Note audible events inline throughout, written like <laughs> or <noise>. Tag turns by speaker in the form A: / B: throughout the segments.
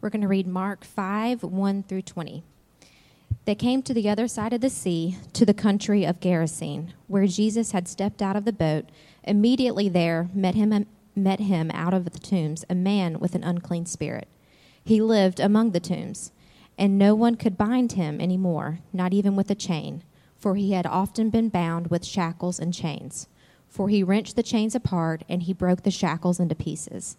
A: We're going to read Mark 5 1 through 20. They came to the other side of the sea, to the country of Gerasene, where Jesus had stepped out of the boat. Immediately there met him, um, met him out of the tombs a man with an unclean spirit. He lived among the tombs, and no one could bind him any more, not even with a chain, for he had often been bound with shackles and chains. For he wrenched the chains apart, and he broke the shackles into pieces.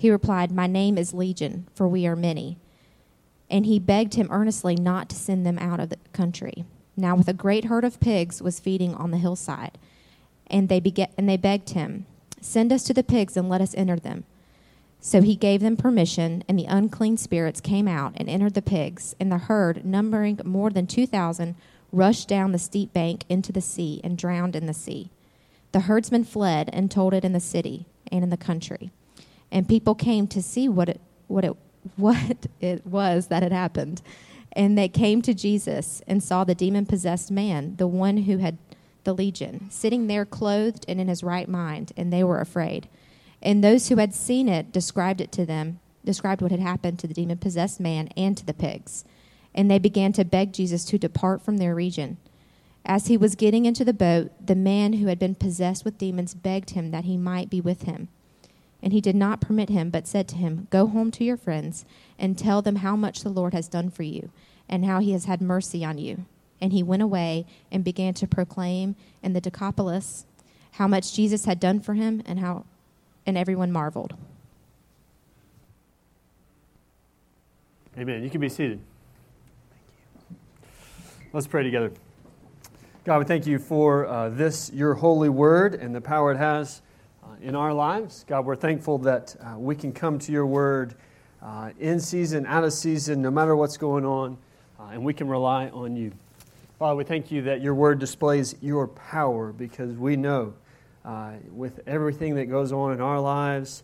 A: He replied, My name is Legion, for we are many. And he begged him earnestly not to send them out of the country. Now, with a great herd of pigs was feeding on the hillside, and they, beget, and they begged him, Send us to the pigs and let us enter them. So he gave them permission, and the unclean spirits came out and entered the pigs, and the herd, numbering more than two thousand, rushed down the steep bank into the sea and drowned in the sea. The herdsmen fled and told it in the city and in the country and people came to see what it what it <laughs> what it was that had happened. And they came to Jesus and saw the demon possessed man, the one who had the legion, sitting there clothed and in his right mind, and they were afraid. And those who had seen it described it to them, described what had happened to the demon possessed man and to the pigs. And they began to beg Jesus to depart from their region. As he was getting into the boat, the man who had been possessed with demons begged him that he might be with him. And he did not permit him, but said to him, Go home to your friends and tell them how much the Lord has done for you and how he has had mercy on you. And he went away and began to proclaim in the Decapolis how much Jesus had done for him and how and everyone marveled.
B: Amen. You can be seated. Let's pray together. God, we thank you for uh, this, your holy word, and the power it has in our lives. God, we're thankful that uh, we can come to your word uh, in season, out of season, no matter what's going on, uh, and we can rely on you. Father, we thank you that your word displays your power because we know uh, with everything that goes on in our lives,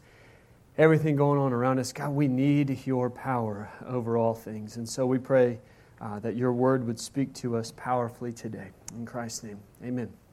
B: everything going on around us, God, we need your power over all things. And so we pray uh, that your word would speak to us powerfully today. In Christ's name, amen.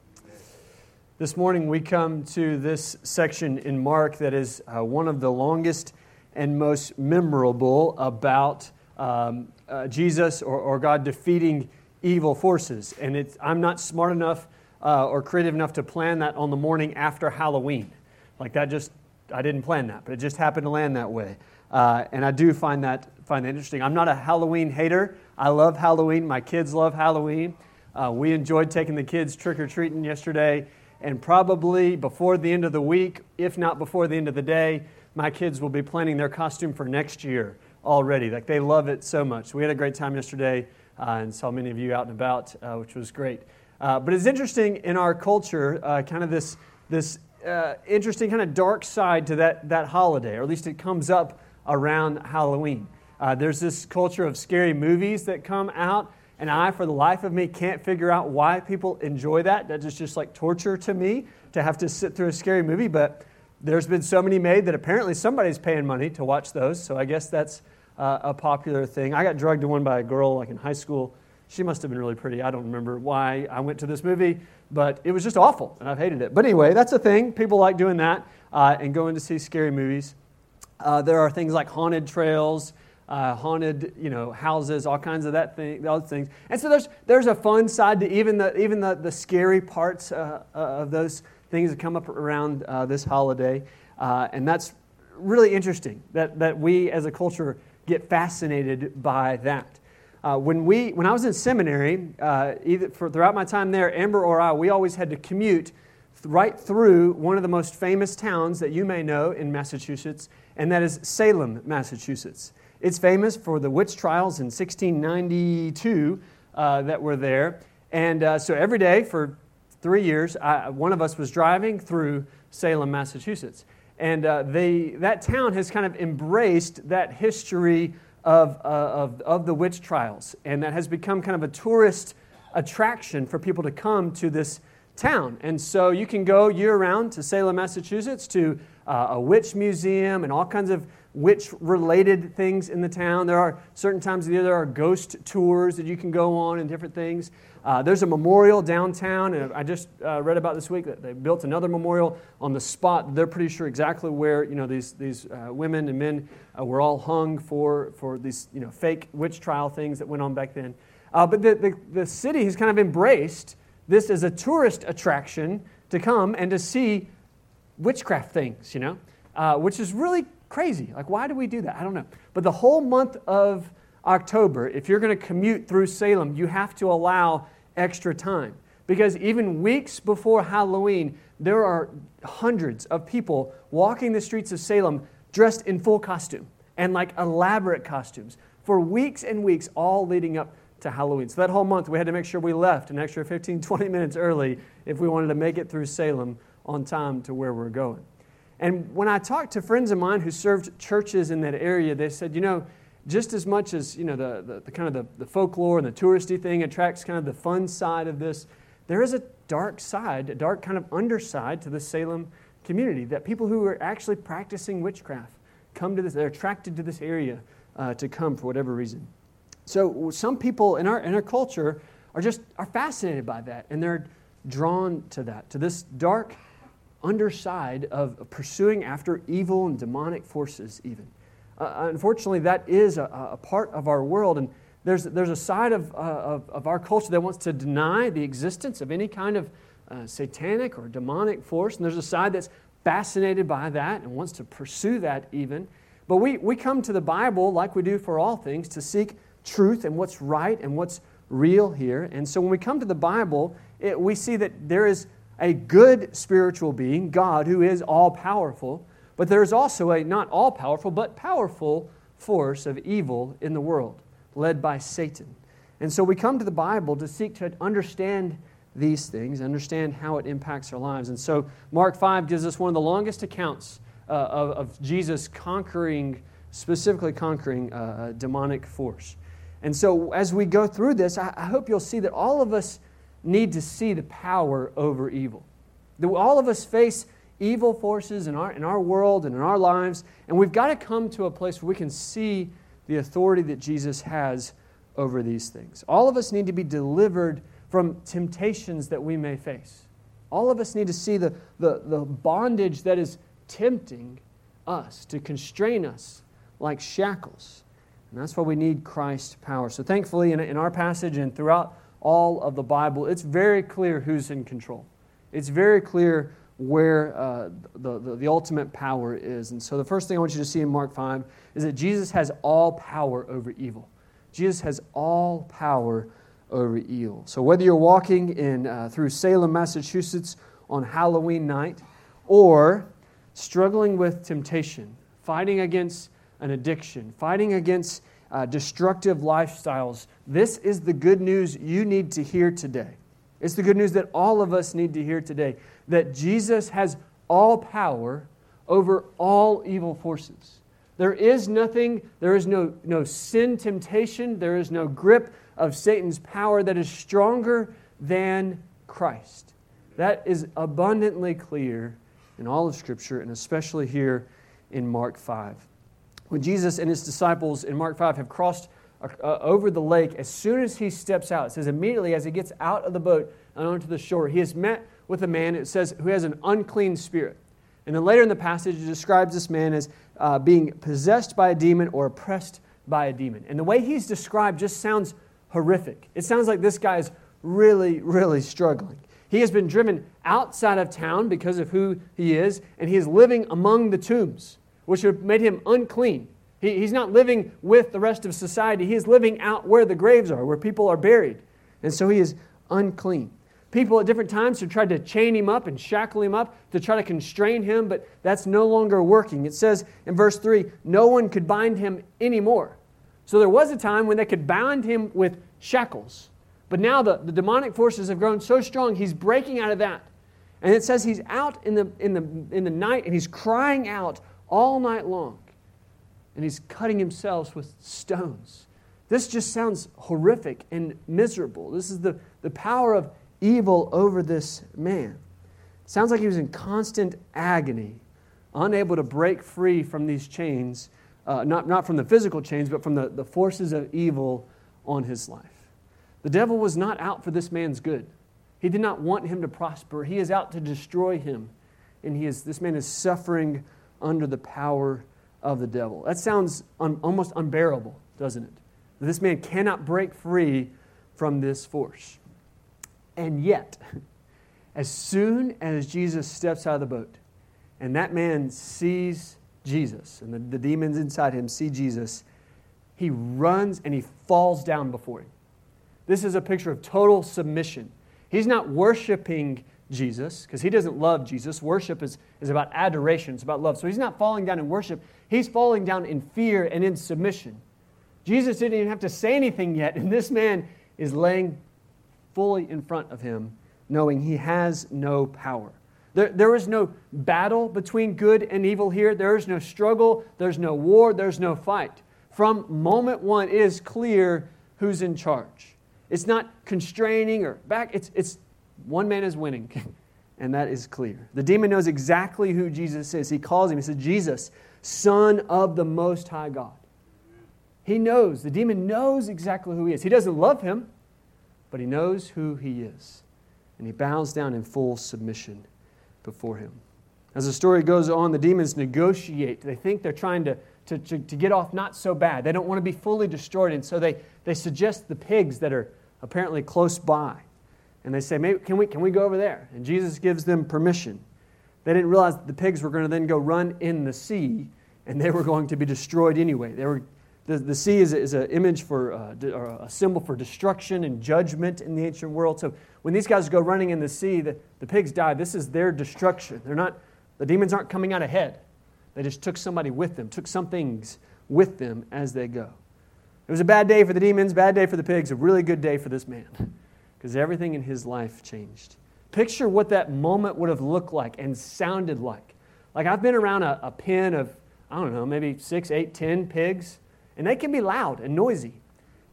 B: This morning we come to this section in Mark that is uh, one of the longest and most memorable about um, uh, Jesus or, or, God defeating evil forces. And I'm not smart enough uh, or creative enough to plan that on the morning after Halloween. Like that just, I didn't plan that, but it just happened to land that way. Uh, and I do find that, find that interesting. I'm not a Halloween hater. I love Halloween. My kids love Halloween. Uh, we enjoyed taking the kids trick or treating yesterday and probably before the end of the week, if not before the end of the day, my kids will be planning their costume for next year already. Like they love it so much. We had a great time yesterday uh, and saw many of you out and about, uh, which was great. Uh, but it's interesting in our culture, uh, kind of this, this uh, interesting kind of dark side to that, that holiday, or at least it comes up around Halloween. Uh, there's this culture of scary movies that come out and I, for the life of me, can't figure out why people enjoy that. That is just like torture to me to have to sit through a scary movie. But there's been so many made that apparently somebody's paying money to watch those. So I guess that's uh, a popular thing. I got drugged to one by a girl like in high school. She must have been really pretty. I don't remember why I went to this movie, but it was just awful, and I've hated it. But anyway, that's a thing. People like doing that uh, and going to see scary movies. Uh, there are things like haunted trails uh, haunted, you know, houses, all kinds of that thing, those things. And so there's there's a fun side to even the even the, the scary parts uh, uh, of those things that come up around uh, this holiday, uh, and that's really interesting that that we as a culture get fascinated by that. Uh, when we when I was in seminary, either for throughout my time there, Amber or I, we always had to commute right through one of the most famous towns that you may know in Massachusetts, and that is Salem, Massachusetts. It's famous for the witch trials in 1692 uh, that were there. And uh, so every day for three years, I, one of us was driving through Salem, Massachusetts. And uh, they, that town has kind of embraced that history of, uh, of, of the witch trials, and that has become kind of a tourist attraction for people to come to this town. And so you can go year round to Salem, Massachusetts to uh, a witch museum and all kinds of witch related things in the town. There are certain times of the year there are ghost tours that you can go on and different things. Uh, there's a memorial downtown, and I just uh, read about this week that they built another memorial on the spot. They're pretty sure exactly where you know these these uh, women and men uh, were all hung for for these you know fake witch trial things that went on back then. Uh, but the, the the city has kind of embraced this as a tourist attraction to come and to see witchcraft things, you know, uh, which is really crazy. Like, why do we do that? I don't know. But the whole month of October, if you're going to commute through Salem, you have to allow extra time. Because even weeks before Halloween, there are hundreds of people walking the streets of Salem dressed in full costume and like elaborate costumes for weeks and weeks, all leading up to Halloween. So that whole month, we had to make sure we left an extra 15, 20 minutes early if we wanted to make it through Salem on time to where we're going. And when I talked to friends of mine who served churches in that area, they said, you know, just as much as you know the, the, the kind of the, the folklore and the touristy thing attracts kind of the fun side of this, there is a dark side, a dark kind of underside to the Salem community that people who are actually practicing witchcraft come to this, they're attracted to this area uh, to come for whatever reason. So some people in our, in our culture are just are fascinated by that and they're drawn to that, to this dark underside of pursuing after evil and demonic forces even. Uh, unfortunately, that is a, a, part of our world, and there's, there's a side of, uh, of, of, our culture that wants to deny the existence of any kind of uh, satanic or demonic force, and there's a side that's fascinated by that and wants to pursue that even. But we, we come to the Bible, like we do for all things, to seek truth and what's right and what's real here. And so when we come to the Bible, it, we see that there is a good spiritual being, God, who is all powerful, but there is also a not all powerful, but powerful force of evil in the world, led by Satan. And so we come to the Bible to seek to understand these things, understand how it impacts our lives. And so Mark 5 gives us one of the longest accounts uh, of, of, Jesus conquering, specifically conquering uh, a demonic force. And so as we go through this, I, I hope you'll see that all of us need to see the power over evil. That all of us face evil forces in our, in our world and in our lives, and we've got to come to a place where we can see the authority that Jesus has over these things. All of us need to be delivered from temptations that we may face. All of us need to see the, the, the bondage that is tempting us, to constrain us like shackles. And that's why we need Christ's power. So, thankfully, in, in our passage and throughout all of the Bible, it's very clear who's in control. It's very clear where uh, the, the, the, ultimate power is. And so the first thing I want you to see in Mark 5 is that Jesus has all power over evil. Jesus has all power over evil. So whether you're walking in, uh, through Salem, Massachusetts on Halloween night, or struggling with temptation, fighting against an addiction, fighting against uh, destructive lifestyles, this is the good news you need to hear today. It's the good news that all of us need to hear today that Jesus has all power over all evil forces. There is nothing, there is no, no sin temptation, there is no grip of Satan's power that is stronger than Christ. That is abundantly clear in all of Scripture, and especially here in Mark 5. When Jesus and his disciples in Mark 5 have crossed uh, over the lake, as soon as he steps out, it says immediately as he gets out of the boat and onto the shore, he is met with a man, it says, who has an unclean spirit. And then later in the passage, it describes this man as uh, being possessed by a demon or oppressed by a demon. And the way he's described just sounds horrific. It sounds like this guy is really, really struggling. He has been driven outside of town because of who he is, and he is living among the tombs, which would have made him unclean. He, he's not living with the rest of society, he is living out where the graves are, where people are buried. And so he is unclean. People at different times have tried to chain him up and shackle him up to try to constrain him, but that's no longer working. It says in verse 3 no one could bind him anymore. So there was a time when they could bind him with shackles. But now the, the demonic forces have grown so strong, he's breaking out of that. And it says he's out in the, in, the, in the night and he's crying out all night long. and he's cutting himself with stones. This just sounds horrific and miserable. This is the, the power of evil over this man. Sounds like he was in constant agony, unable to break free from these chains, uh, not, not from the physical chains, but from the, the forces of evil on his life. The devil was not out for this man's good. He did not want him to prosper. He is out to destroy him. And he is, this man is suffering under the power of the devil. That sounds un, almost unbearable, doesn't it? This man cannot break free from this force. And yet, <laughs> as soon as Jesus steps out of the boat and that man sees Jesus and the, the demons inside him see Jesus, he runs and he falls down before him. This is a picture of total submission. He's not worshiping Jesus because he doesn't love Jesus. Worship is, is about adoration, it's about love. So he's not falling down in worship, he's falling down in fear and in submission. Jesus didn't even have to say anything yet, and this man is laying fully in front of him, knowing he has no power. There, there is no battle between good and evil here. There is no struggle. There's no war. There's no fight. From moment one, it is clear who's in charge. It's not constraining or back. It's, it's one man is winning, <laughs> and that is clear. The demon knows exactly who Jesus is. He calls him, he says, Jesus, Son of the Most High God. He knows, the demon knows exactly who he is. He doesn't love him, but he knows who he is. And he bows down in full submission before him. As the story goes on, the demons negotiate. They think they're trying to, to, to, to get off not so bad. They don't want to be fully destroyed, and so they, they suggest the pigs that are apparently close by. And they say, can, we, can we go over there? And Jesus gives them permission. They didn't realize that the pigs were going to then go run in the sea, and they were going to be destroyed anyway. They were the, the sea is, is an image for, uh, or a symbol for destruction and judgment in the ancient world. So when these guys go running in the sea, the, the pigs die. This is their destruction. They're not, the demons aren't coming out ahead. They just took somebody with them, took some things with them as they go. It was a bad day for the demons, bad day for the pigs, a really good day for this man because everything in his life changed. Picture what that moment would have looked like and sounded like. Like I've been around a, a pen of, I don't know, maybe six, eight, ten pigs and they can be loud and noisy.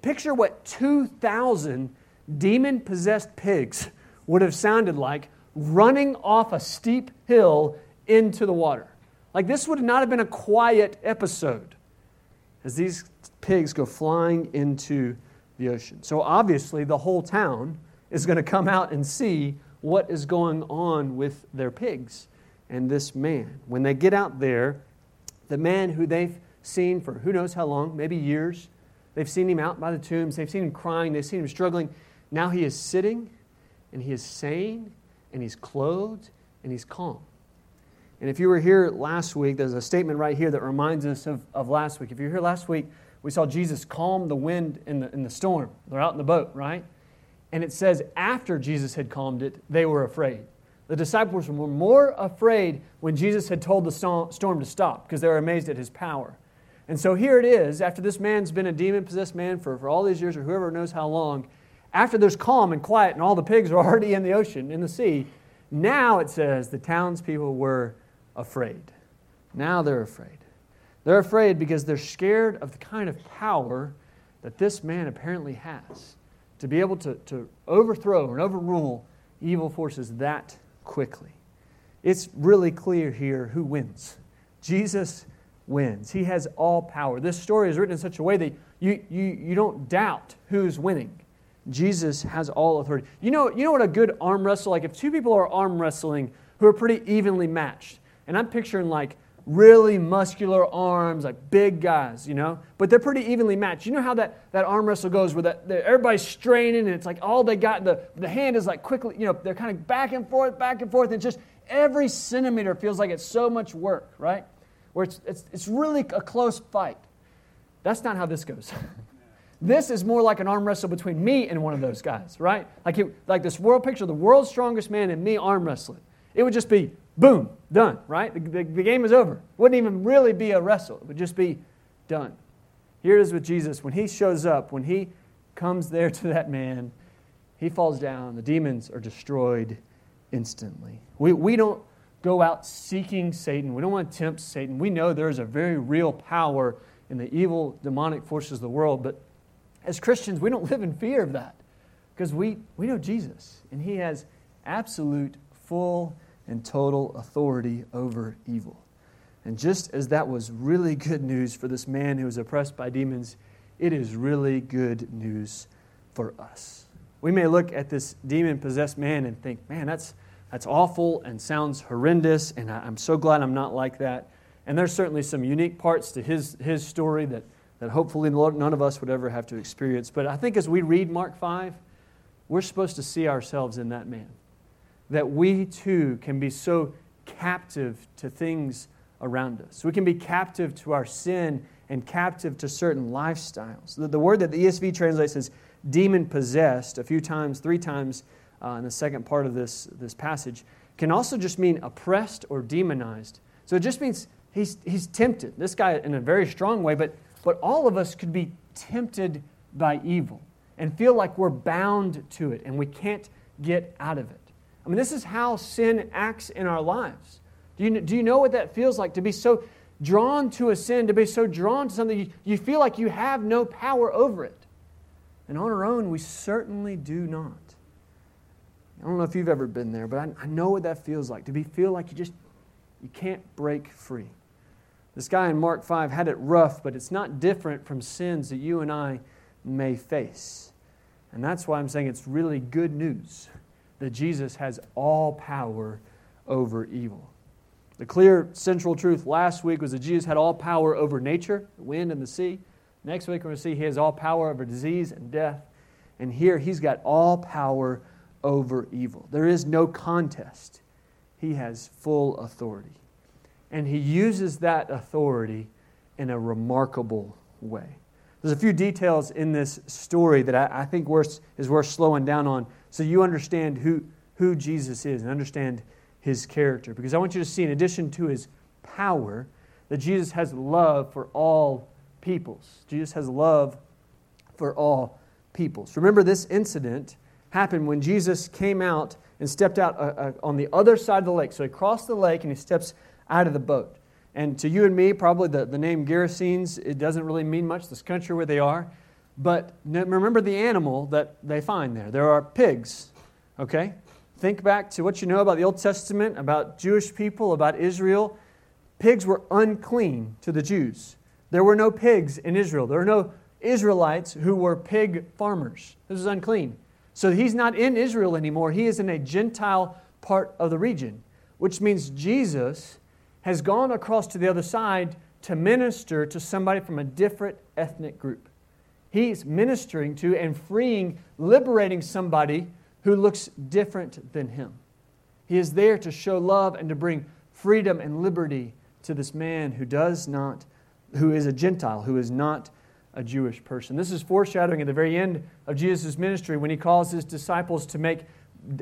B: Picture what 2,000 demon possessed pigs <laughs> would have sounded like running off a steep hill into the water. Like this would not have been a quiet episode as these pigs go flying into the ocean. So obviously, the whole town is going to come out and see what is going on with their pigs and this man. When they get out there, the man who they've seen for who knows how long, maybe years. They've seen him out by the tombs. They've seen him crying. They've seen him struggling. Now he is sitting and he is sane and he's clothed and he's calm. And if you were here last week, there's a statement right here that reminds us of, of last week. If you were here last week, we saw Jesus calm the wind in the, in the storm. They're out in the boat, right? And it says after Jesus had calmed it, they were afraid. The disciples were more afraid when Jesus had told the storm to stop because they were amazed at his power. And so here it is, after this man's been a demon possessed man for, for all these years, or whoever knows how long, after there's calm and quiet and all the pigs are <laughs> already in the ocean, in the sea, now it says the townspeople were afraid. Now they're afraid. They're afraid because they're scared of the kind of power that this man apparently has to be able to, to overthrow and overrule evil forces that quickly. It's really clear here who wins. Jesus wins. He has all power. This story is written in such a way that you, you, you don't doubt who's winning. Jesus has all authority. You know, you know what a good arm wrestle, like if two people are arm wrestling who are pretty evenly matched, and I'm picturing like really muscular arms, like big guys, you know, but they're pretty evenly matched. You know how that, that arm wrestle goes where that, everybody's straining and it's like all they got, the, the hand is like quickly, you know, they're kind of back and forth, back and forth, and just every centimeter feels like it's so much work, right? where it's, it's, it's really a close fight. That's not how this goes. <laughs> this is more like an arm wrestle between me and one of those guys, right? Like, it, like this world picture, the world's strongest man and me arm wrestling. It would just be boom, done, right? The, the, the game is over. It wouldn't even really be a wrestle, it would just be done. Here it is with Jesus. When he shows up, when he comes there to that man, he falls down. The demons are destroyed instantly. We, we don't go out seeking Satan. We don't want to tempt Satan. We know there is a very real power in the evil demonic forces of the world. But as Christians, we don't live in fear of that because we, we know Jesus, and He has absolute, full, and total authority over evil. And just as that was really good news for this man who was oppressed by demons, it is really good news for us. We may look at this demon possessed man and think, man, that's, that's awful and sounds horrendous, and I, am so glad I'm not like that. And there's certainly some unique parts to his, his story that, that hopefully none of us would ever have to experience. But I think as we read Mark 5, we're supposed to see ourselves in that man. That we too can be so captive to things around us. We can be captive to our sin and captive to certain lifestyles. The, the word that the ESV translates as demon possessed a few times, three times uh, in the second part of this, this passage, can also just mean oppressed or demonized. So it just means he's, he's tempted. This guy in a very strong way, but, but all of us could be tempted by evil and feel like we're bound to it and we can't get out of it. I mean, this is how sin acts in our lives. Do you, do you know what that feels like to be so drawn to a sin, to be so drawn to something you, you feel like you have no power over it? And on our own, we certainly do not. I don't know if you've ever been there, but I, I know what that feels like to be feel like you just you can't break free. This guy in Mark 5 had it rough, but it's not different from sins that you and I may face. And that's why I'm saying it's really good news that Jesus has all power over evil. The clear central truth last week was that Jesus had all power over nature, the wind and the sea. Next week, we're going to see he has all power over disease and death. And here, he's got all power over evil. There is no contest. He has full authority. And he uses that authority in a remarkable way. There's a few details in this story that I, I think worth, is worth slowing down on so you understand who, who Jesus is and understand his character. Because I want you to see, in addition to his power, that Jesus has love for all peoples. Jesus has love for all peoples. Remember, this incident happened when Jesus came out and stepped out uh, uh, on the other side of the lake. So he crossed the lake and he steps out of the boat. And to you and me, probably the, the name Gerasenes, it doesn't really mean much, this country where they are. But remember the animal that they find there. There are pigs, okay? Think back to what you know about the Old Testament, about Jewish people, about Israel. Pigs were unclean to the Jews. There were no pigs in Israel. There were no Israelites who were pig farmers. This is unclean. So he's not in Israel anymore. He is in a Gentile part of the region, which means Jesus has gone across to the other side to minister to somebody from a different ethnic group. He's ministering to and freeing, liberating somebody who looks different than him. He is there to show love and to bring freedom and liberty to this man who does not, who is a Gentile, who is not a Jewish person. This is foreshadowing at the very end of Jesus' ministry when he calls his disciples to make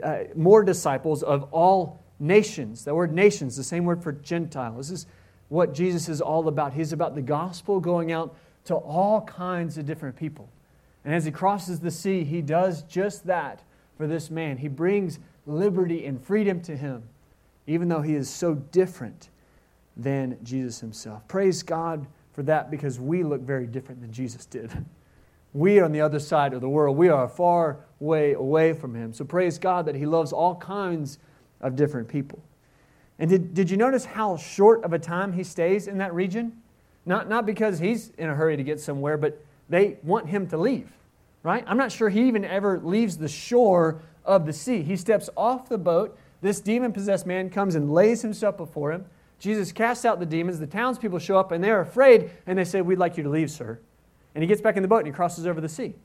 B: uh, more disciples of all nations. That word nations, the same word for Gentile. This is what Jesus is all about. He's about the gospel going out to all kinds of different people. And as he crosses the sea, he does just that for this man. He brings liberty and freedom to him, even though he is so different than Jesus himself. Praise God for that because we look very different than Jesus did. <laughs> We are on the other side of the world. We are far way away from him. So praise God that he loves all kinds of different people. And did, did you notice how short of a time he stays in that region? Not, not because he's in a hurry to get somewhere, but they want him to leave right? I'm not sure he even ever leaves the shore of the sea. He steps off the boat. This demon possessed man comes and lays himself before him. Jesus casts out the demons. The townspeople show up and they're afraid and they say, We'd like you to leave, sir. And he gets back in the boat and he crosses over the sea.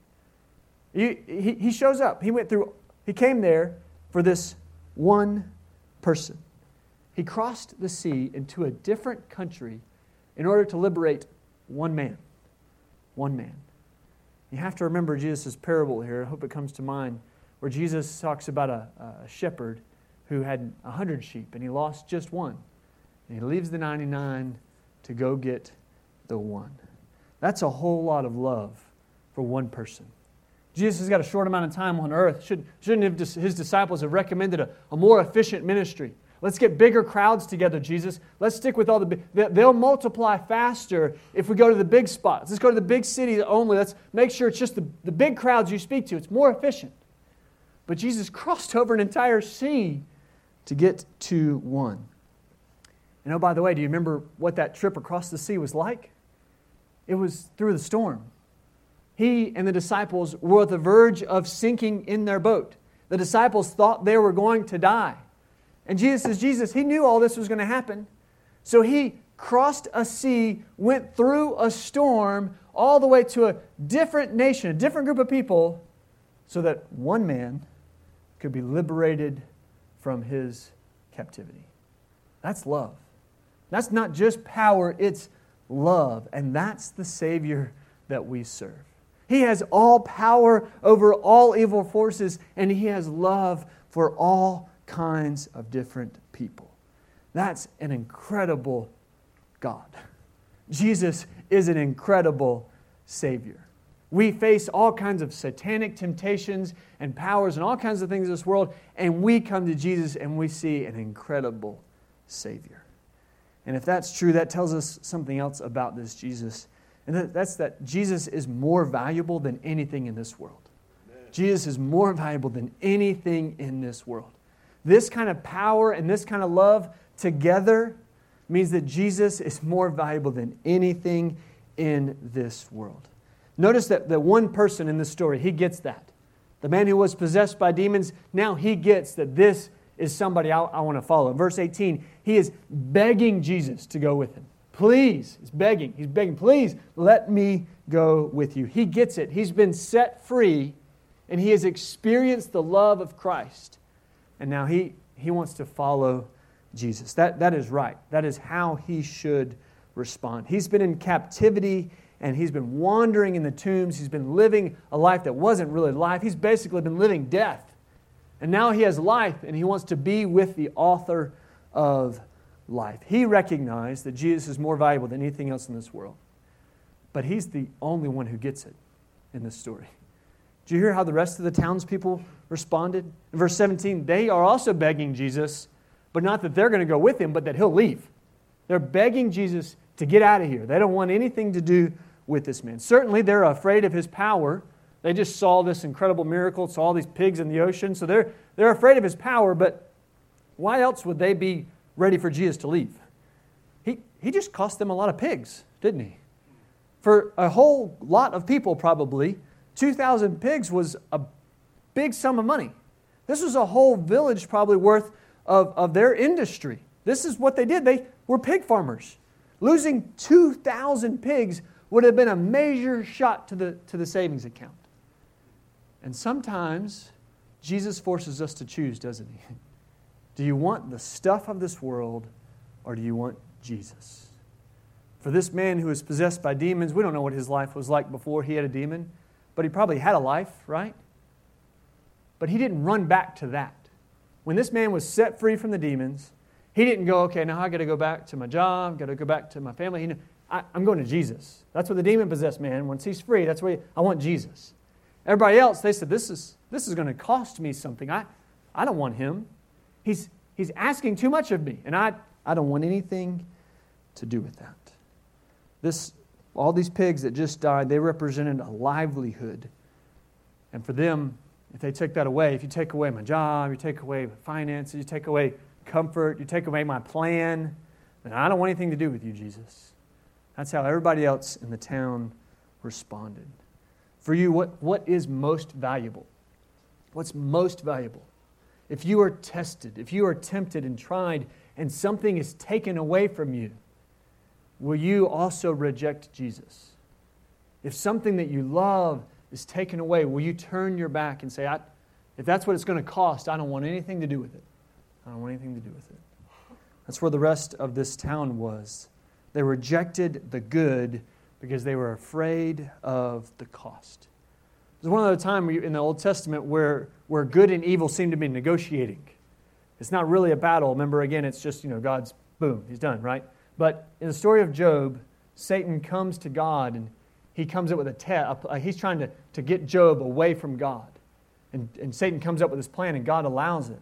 B: He, he, he shows up. He went through, he came there for this one person. He crossed the sea into a different country in order to liberate one man. One man. You have to remember Jesus' parable here. I hope it comes to mind, where Jesus talks about a, a shepherd who had a hundred sheep and he lost just one. And he leaves the 99 to go get the one. That's a whole lot of love for one person. Jesus has got a short amount of time on earth. Should, shouldn't his disciples have recommended a, a more efficient ministry? Let's get bigger crowds together, Jesus. Let's stick with all the. They'll multiply faster if we go to the big spots. Let's go to the big cities only. Let's make sure it's just the, the big crowds you speak to. It's more efficient. But Jesus crossed <laughs> over an entire sea to get to one. And oh, by the way, do you remember what that trip across the sea was like? It was through the storm. He and the disciples were at the verge of sinking in their boat. The disciples thought they were going to die. And Jesus says, Jesus, he knew all this was going to happen. So he crossed a sea, went through a storm, all the way to a different nation, a different group of people, so that one man could be liberated from his captivity. That's love. That's not just power, it's love. And that's the Savior that we serve. He has all power over all evil forces, and He has love for all kinds of different people. That's an incredible God. Jesus is an incredible Savior. We face all kinds of satanic temptations and powers and all kinds of things in this world, and we come to Jesus and we see an incredible Savior. And if that's true, that tells us something else about this Jesus. And that's that Jesus is more valuable than anything in this world. Amen. Jesus is more valuable than anything in this world. This kind of power and this kind of love together means that Jesus is more valuable than anything in this world. Notice that the one person in this story, he gets that. The man who was possessed by demons, now he gets that this is somebody I, I want to follow. Verse 18, he is begging Jesus to go with him. Please, he's begging, he's begging, please let me go with you. He gets it. He's been set free and he has experienced the love of Christ. And now he, he wants to follow Jesus. That, that is right. That is how he should respond. He's been in captivity and he's been wandering in the tombs. He's been living a life that wasn't really life. He's basically been living death. And now he has life and he wants to be with the author of life. He recognized that Jesus is more valuable than anything else in this world. But he's the only one who gets it in this story. Do you hear how the rest of the townspeople responded? In verse 17, they are also begging Jesus, but not that they're going to go with him, but that he'll leave. They're begging Jesus to get out of here. They don't want anything to do with this man. Certainly, they're afraid of his power. They just saw this incredible miracle, saw all these pigs in the ocean, so they're, they're afraid of his power, but why else would they be ready for Jesus to leave? He, he just cost them a lot of pigs, didn't he? For a whole lot of people, probably, 2,000 pigs was a big sum of money. This was a whole village, probably worth of, of their industry. This is what they did. They were pig farmers. Losing 2,000 pigs would have been a major shot to the, to the savings account. And sometimes Jesus forces us to choose, doesn't he? <laughs> Do you want the stuff of this world or do you want Jesus? For this man who is possessed by demons, we don't know what his life was like before he had a demon, but he probably had a life, right? But he didn't run back to that. When this man was set free from the demons, he didn't go, okay, now I got to go back to my job, got to go back to my family. He knew, I, am going to Jesus. That's what the demon possessed man, once he's free, that's where he, I want Jesus. Everybody else, they said, this is, this is going to cost me something. I, I don't want him. He's, he's asking too much of me, and I, I don't want anything to do with that. This, all these pigs that just died, they represented a livelihood. And for them, if they took that away, if you take away my job, you take away my finances, you take away comfort, you take away my plan, then I don't want anything to do with you, Jesus. That's how everybody else in the town responded. For you, what, what is most valuable? What's most valuable? If you are tested, if you are tempted and tried, and something is taken away from you, will you also reject Jesus? If something that you love is taken away, will you turn your back and say, if that's what it's going to cost, I don't want anything to do with it? I don't want anything to do with it. That's where the rest of this town was. They rejected the good because they were afraid of the cost. There's one other time in the Old Testament where, where good and evil seem to be negotiating. It's not really a battle. Remember, again, it's just, you know, God's boom, he's done, right? But in the story of Job, Satan comes to God and he comes up with a test. Uh, he's trying to, to get Job away from God. And, and Satan comes up with this plan and God allows it.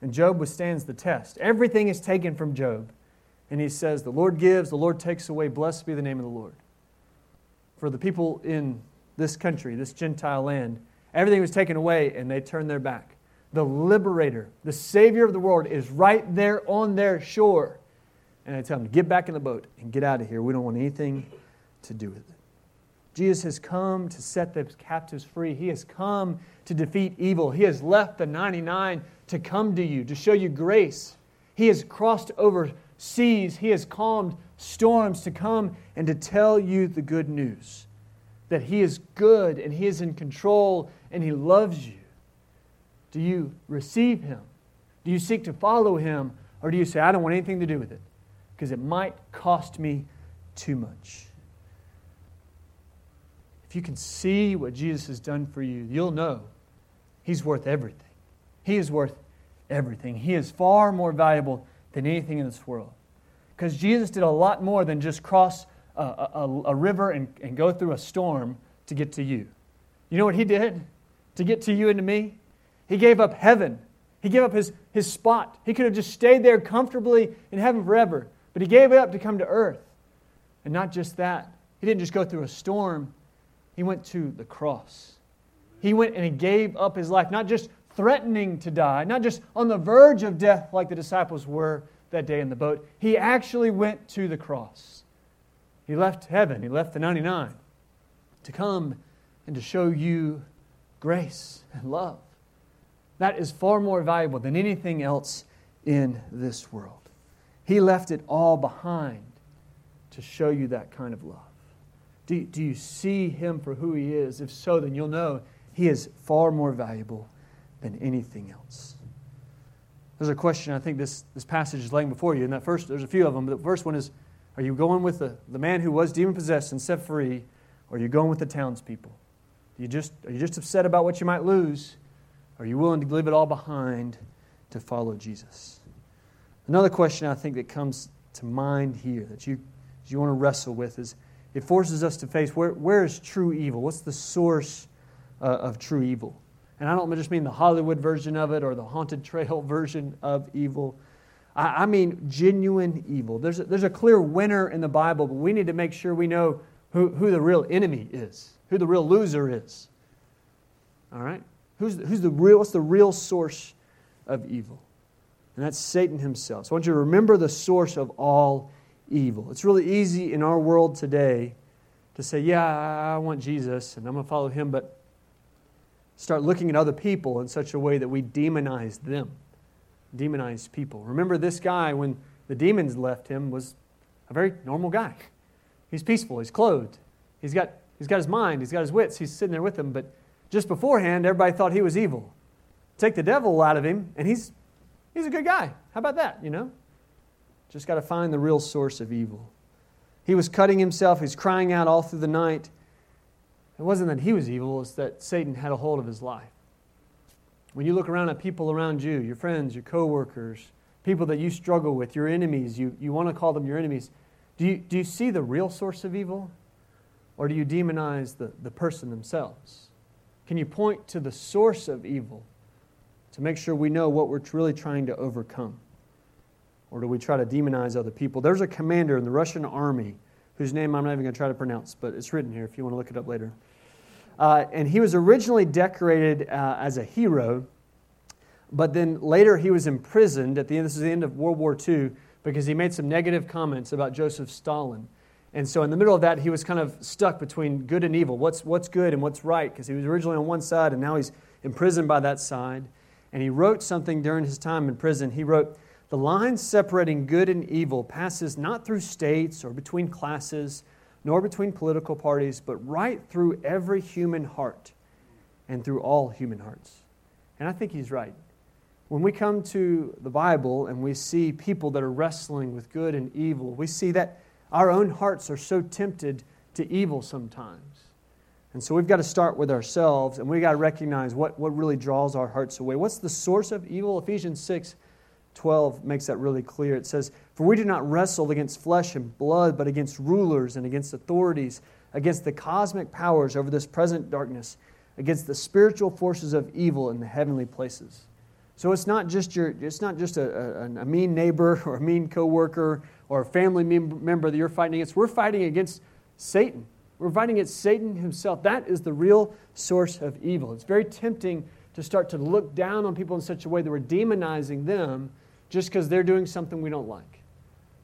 B: And Job withstands the test. Everything is taken from Job. And he says, The Lord gives, the Lord takes away. Blessed be the name of the Lord. For the people in this country, this Gentile land, everything was taken away and they turned their back. The liberator, the Savior of the world, is right there on their shore. And I tell them, Get back in the boat and get out of here. We don't want anything to do with it. Jesus has come to set the captives free. He has come to defeat evil. He has left the 99 to come to you, to show you grace. He has crossed over seas. He has calmed storms to come and to tell you the good news that He is good and He is in control and He loves you. Do you receive Him? Do you seek to follow Him? Or do you say, I don't want anything to do with it because it might cost me too much? If you can see what Jesus has done for you, you'll know He's worth everything. He is worth everything. He is far more valuable than anything in this world. Because Jesus did a lot more than just cross a, a, a, river and, and go through a storm to get to you. You know what He did to get to you and to me? He gave up heaven. He gave up his, his spot. He could have just stayed there comfortably in heaven forever, but He gave it up to come to earth. And not just that, He didn't just go through a storm, He went to the cross. He went and He gave up His life, not just threatening to die, not just on the verge of death like the disciples were that day in the boat. He actually went to the cross. He left heaven, he left the 99 to come and to show you grace and love. That is far more valuable than anything else in this world. He left it all behind to show you that kind of love. Do, do you see him for who he is? If so, then you'll know he is far more valuable than anything else. There's a question I think this, this passage is laying before you. And that first, there's a few of them. But the first one is Are you going with the, the man who was demon possessed and set free, or are you going with the townspeople? You, just, are you just upset about what you might lose? Are you willing to leave it all behind to follow Jesus? Another question I think that comes to mind here that you, you want to wrestle with is it forces us to face where, where is true evil? What's the source uh, of true evil? And I don't just mean the Hollywood version of it or the haunted trail <laughs> version of evil. I, I mean genuine evil. There's a, there's a clear winner in the Bible, but we need to make sure we know who, who the real enemy is, who the real loser is. All right? Who's, who's the real, what's the real source of evil? And that's Satan himself. So I want you to remember the source of all evil. It's really easy in our world today to say, yeah, I want Jesus and I'm going to follow him, but start looking at other people in such a way that we demonize them, demonize people. Remember, this guy, when the demons left him, was a very normal guy. He's peaceful, he's clothed, he's got, he's got his mind, he's got his wits, he's sitting there with them. But just beforehand, everybody thought he was evil. Take the devil out of him, and he's, he's a good guy. How about that, you know? Just got to find the real source of evil. He was cutting himself, he's crying out all through the night. It wasn't that he was evil, it's that Satan had a hold of his life. When you look around at people around you, your friends, your coworkers, people that you struggle with, your enemies, you, you want to call them your enemies, do you, do you see the real source of evil? Or do you demonize the, the person themselves? Can you point to the source of evil to make sure we know what we're really trying to overcome? Or do we try to demonize other people? There's a commander in the Russian army whose name I'm not even going to try to pronounce, but it's written here if you want to look it up later. Uh, and he was originally decorated uh, as a hero, but then later he was imprisoned at the end. This is the end of World War II because he made some negative comments about Joseph Stalin. And so, in the middle of that, he was kind of stuck between good and evil. What's, what's good and what's right? Because he was originally on one side and now he's imprisoned by that side. And he wrote something during his time in prison. He wrote, the line separating good and evil passes not through states or between classes, nor between political parties, but right through every human heart and through all human hearts. And I think he's right. When we come to the Bible and we see people that are wrestling with good and evil, we see that our own hearts are so tempted to evil sometimes. And so we've got to start with ourselves and we've got to recognize what, what really draws our hearts away. What's the source of evil? Ephesians 6 12 makes that really clear. It says, For we do not wrestle against flesh and blood, but against rulers and against authorities, against the cosmic powers over this present darkness, against the spiritual forces of evil in the heavenly places. So it's not just, your, it's not just a, a, a mean neighbor <laughs> or a mean coworker or a family member that you're fighting against. We're fighting against Satan. We're fighting against Satan himself. That is the real source of evil. It's very tempting to start to look down on people in such a way that we're demonizing them just because they're doing something we don't like.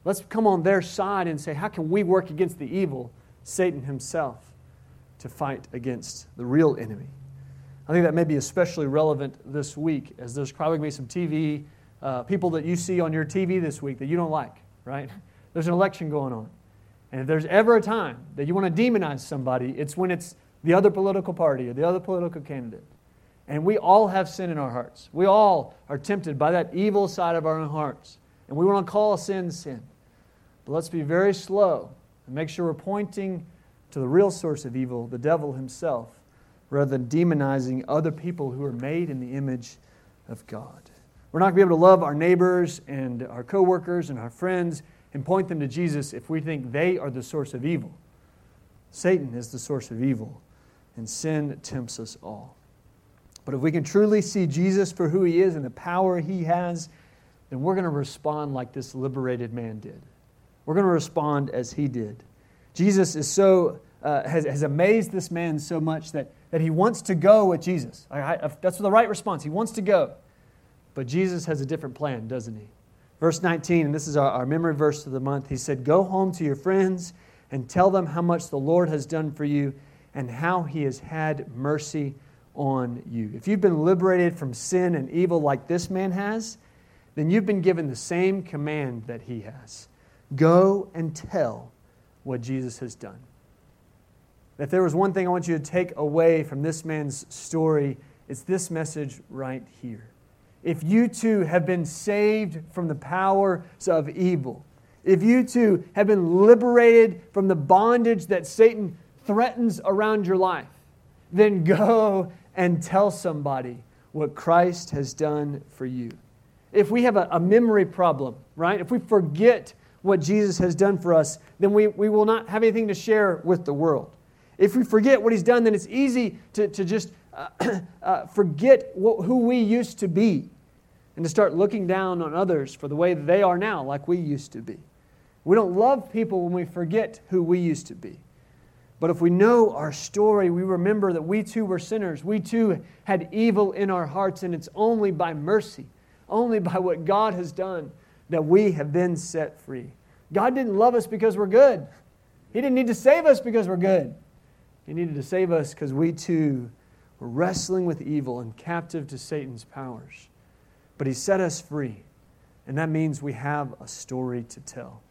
B: Let's come on their side and say, how can we work against the evil, Satan himself, to fight against the real enemy? I think that may be especially relevant this week, as there's probably going to be some TV, uh, people that you see on your TV this week that you don't like, right? <laughs> There's an election going on. And if there's ever a time that you want to demonize somebody, it's when it's the other political party or the other political candidate. And we all have sin in our hearts. We all are tempted by that evil side of our own hearts. And we want to call sin sin. But let's be very slow and make sure we're pointing to the real source of evil, the devil himself, rather than demonizing other people who are made in the image of God. We're not going to be able to love our neighbors and our coworkers and our friends and point them to Jesus if we think they are the source of evil. Satan is the source of evil, and sin tempts us all. But if we can truly see Jesus for who he is and the power he has, then we're going to respond like this liberated man did. We're going to respond as he did. Jesus is so, uh, has, has amazed this man so much that, that he wants to go with Jesus. I, I, that's the right response. He wants to go. But Jesus has a different plan, doesn't he? Verse 19, and this is our, memory verse of the month. He said, Go home to your friends and tell them how much the Lord has done for you and how he has had mercy on you. If you've been liberated from sin and evil like this man has, then you've been given the same command that he has go and tell what Jesus has done. If there was one thing I want you to take away from this man's story, it's this message right here. If you too have been saved from the powers of evil, if you too have been liberated from the bondage that Satan threatens around your life, then <laughs> go and tell somebody what Christ has done for you. If we have a, a memory problem, right? If we forget what Jesus has done for us, then we, we will not have anything to share with the world. If we forget what he's done, then it's easy to, to just uh, <coughs> uh, forget what, who we used to be and to start looking down on others for the way they are now, like we used to be. We don't love people when we forget who we used to be. But if we know our story, we remember that we too were sinners. We too had evil in our hearts, and it's only by mercy, only by what God has done, that we have been set free. God didn't love us because we're good. He didn't need to save us because we're good. He needed to save us because we too wrestling with evil and captive to Satan's powers. But He set us free, and that means we have a story to tell.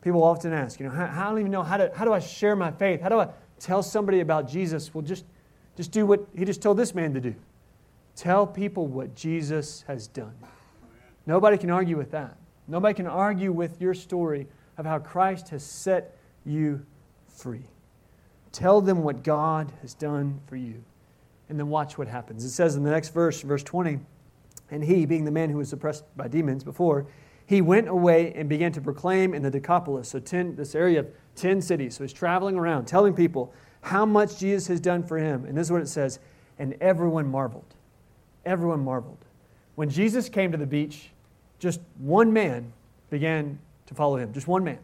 B: People often ask, you know, how, I don't even know how, to, how do I share my faith? How do I tell somebody about Jesus? Well, just, just do what he just told this man to do. Tell people what Jesus has done. Nobody can argue with that. Nobody can argue with your story of how Christ has set you free. Tell them what God has done for you. And then watch what happens. It says in the next verse, verse 20, and he, being the man who was oppressed by demons before, he went away and began to proclaim in the Decapolis, so ten, this area of 10 cities. So he's traveling around telling people how much Jesus has done for him. And this is what it says and everyone marveled. Everyone marveled. When Jesus came to the beach, just one man began to follow him, just one man.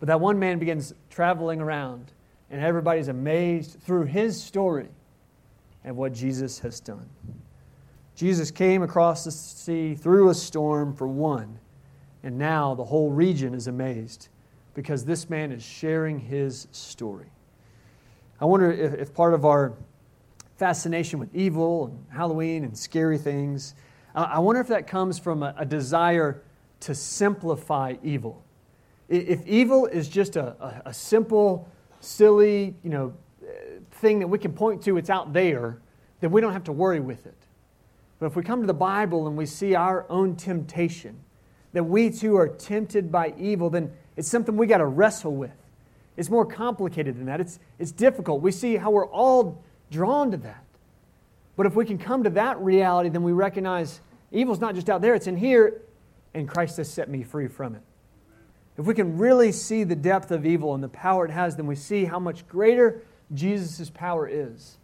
B: But that one man begins traveling around, and everybody's amazed through his story at what Jesus has done. Jesus came across the sea through a storm for one and now the whole region is amazed because this man is sharing his story. I wonder if, if part of our fascination with evil and Halloween and scary things, I wonder if that comes from a, a desire to simplify evil. If evil is just a, a, a simple, silly, you know, thing that we can point to, it's out there, then we don't have to worry with it. But if we come to the Bible and we see our own temptation, that we too are tempted by evil, then it's something we got to wrestle with. It's more complicated than that. It's, it's difficult. We see how we're all drawn to that. But if we can come to that reality, then we recognize evil's not just out there, it's in here, and Christ has set me free from it. If we can really see the depth of evil and the power it has, then we see how much greater Jesus' power is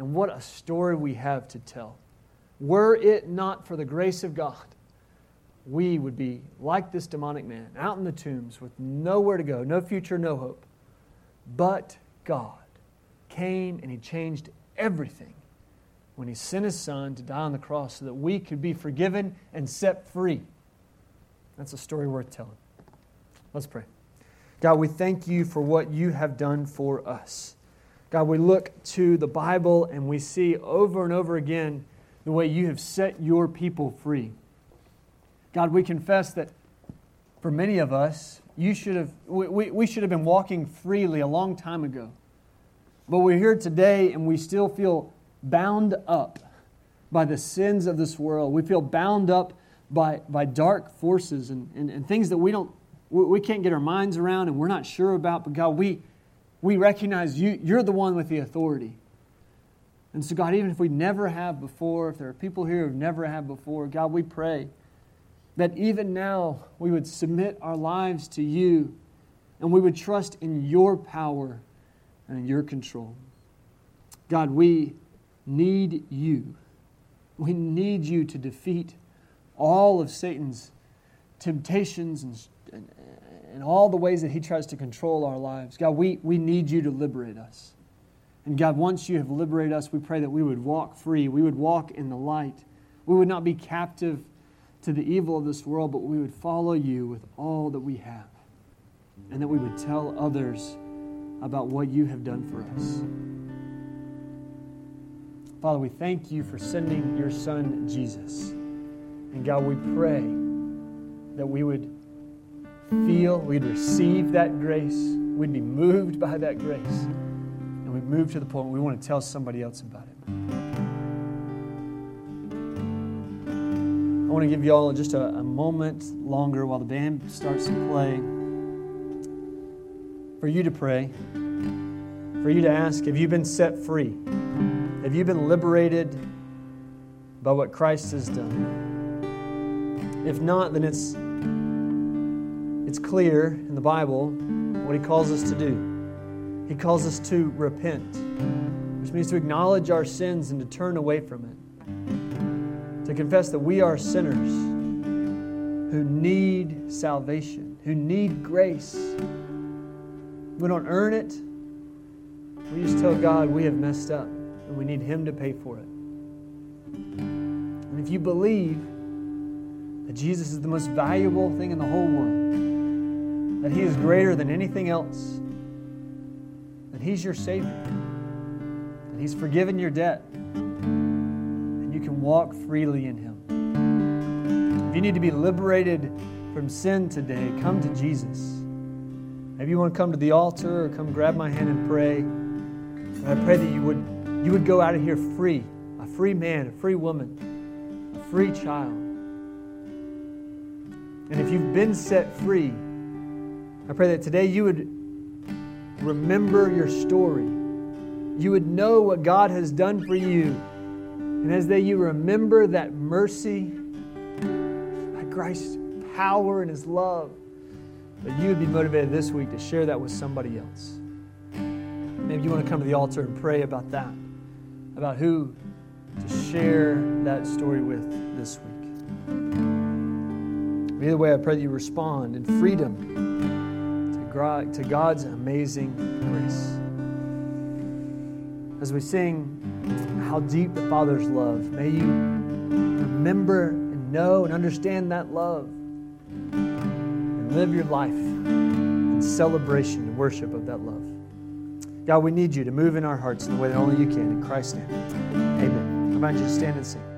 B: and what a story we have to tell. Were it not for the grace of God, we would be like this demonic man, out in the tombs with nowhere to go, no future, no hope. But God came and He changed everything when He sent His Son to die on the cross so that we could be forgiven and set free. That's a story worth telling. Let's pray. God, we thank you for what you have done for us. God, we look to the Bible and we see over and over again the way you have set your people free. God, we confess that for many of us, you should have, we, we should have been walking freely a long time ago. But we're here today and we still feel bound up by the sins of this world. We feel bound up by, by dark forces and, and, and things that we don't we can't get our minds around and we're not sure about, but God, we, we recognize you, you're the one with the authority. And so, God, even if we never have before, if there are people here who've never had before, God, we pray that even now we would submit our lives to you and we would trust in your power and in your control. God, we need you. We need you to defeat all of Satan's temptations and, and, all the ways that he tries to control our lives. God, we, we need you to liberate us. And God, once you have liberated us, we pray that we would walk free. We would walk in the light. We would not be captive to the evil of this world, but we would follow you with all that we have. And that we would tell others about what you have done for us. Father, we thank you for sending your son, Jesus. And God, we pray that we would feel, we'd receive that grace, we'd be moved by that grace, and we'd move to the point we want to tell somebody else about it. I want to give you all just a, a moment longer while the band starts to play for you to pray, for you to ask Have you been set free? Have you been liberated by what Christ has done? If not, then it's it's clear in the Bible what he calls us to do. He calls us to repent, which means to acknowledge our sins and to turn away from it. To confess that we are sinners who need salvation, who need grace. We don't earn it. We just tell God we have messed up and we need Him to pay for it. And if you believe that Jesus is the most valuable thing in the whole world, that He is greater than anything else, that He's your Savior, that He's forgiven your debt, and you can walk freely in Him. If you need to be liberated from sin today, come to Jesus. Maybe you want to come to the altar or come grab my hand and pray. I pray that you would, you would go out of here free, a free man, a free woman, a free child. And if you've been set free, I pray that today you would remember your story. You would know what God has done for you. And as that you remember that mercy, that Christ's power and his love, that you would be motivated this week to share that with somebody else. Maybe you want to come to the altar and pray about that, about who to share that story with this week. Either way, I pray that you respond in freedom to God's amazing grace. As we sing how deep the Father's love, may you remember and know and understand that love and live your life in celebration and worship of that love. God, we need you to move in our hearts in the way that only you can. In Christ's name, amen. I invite you to stand and sing.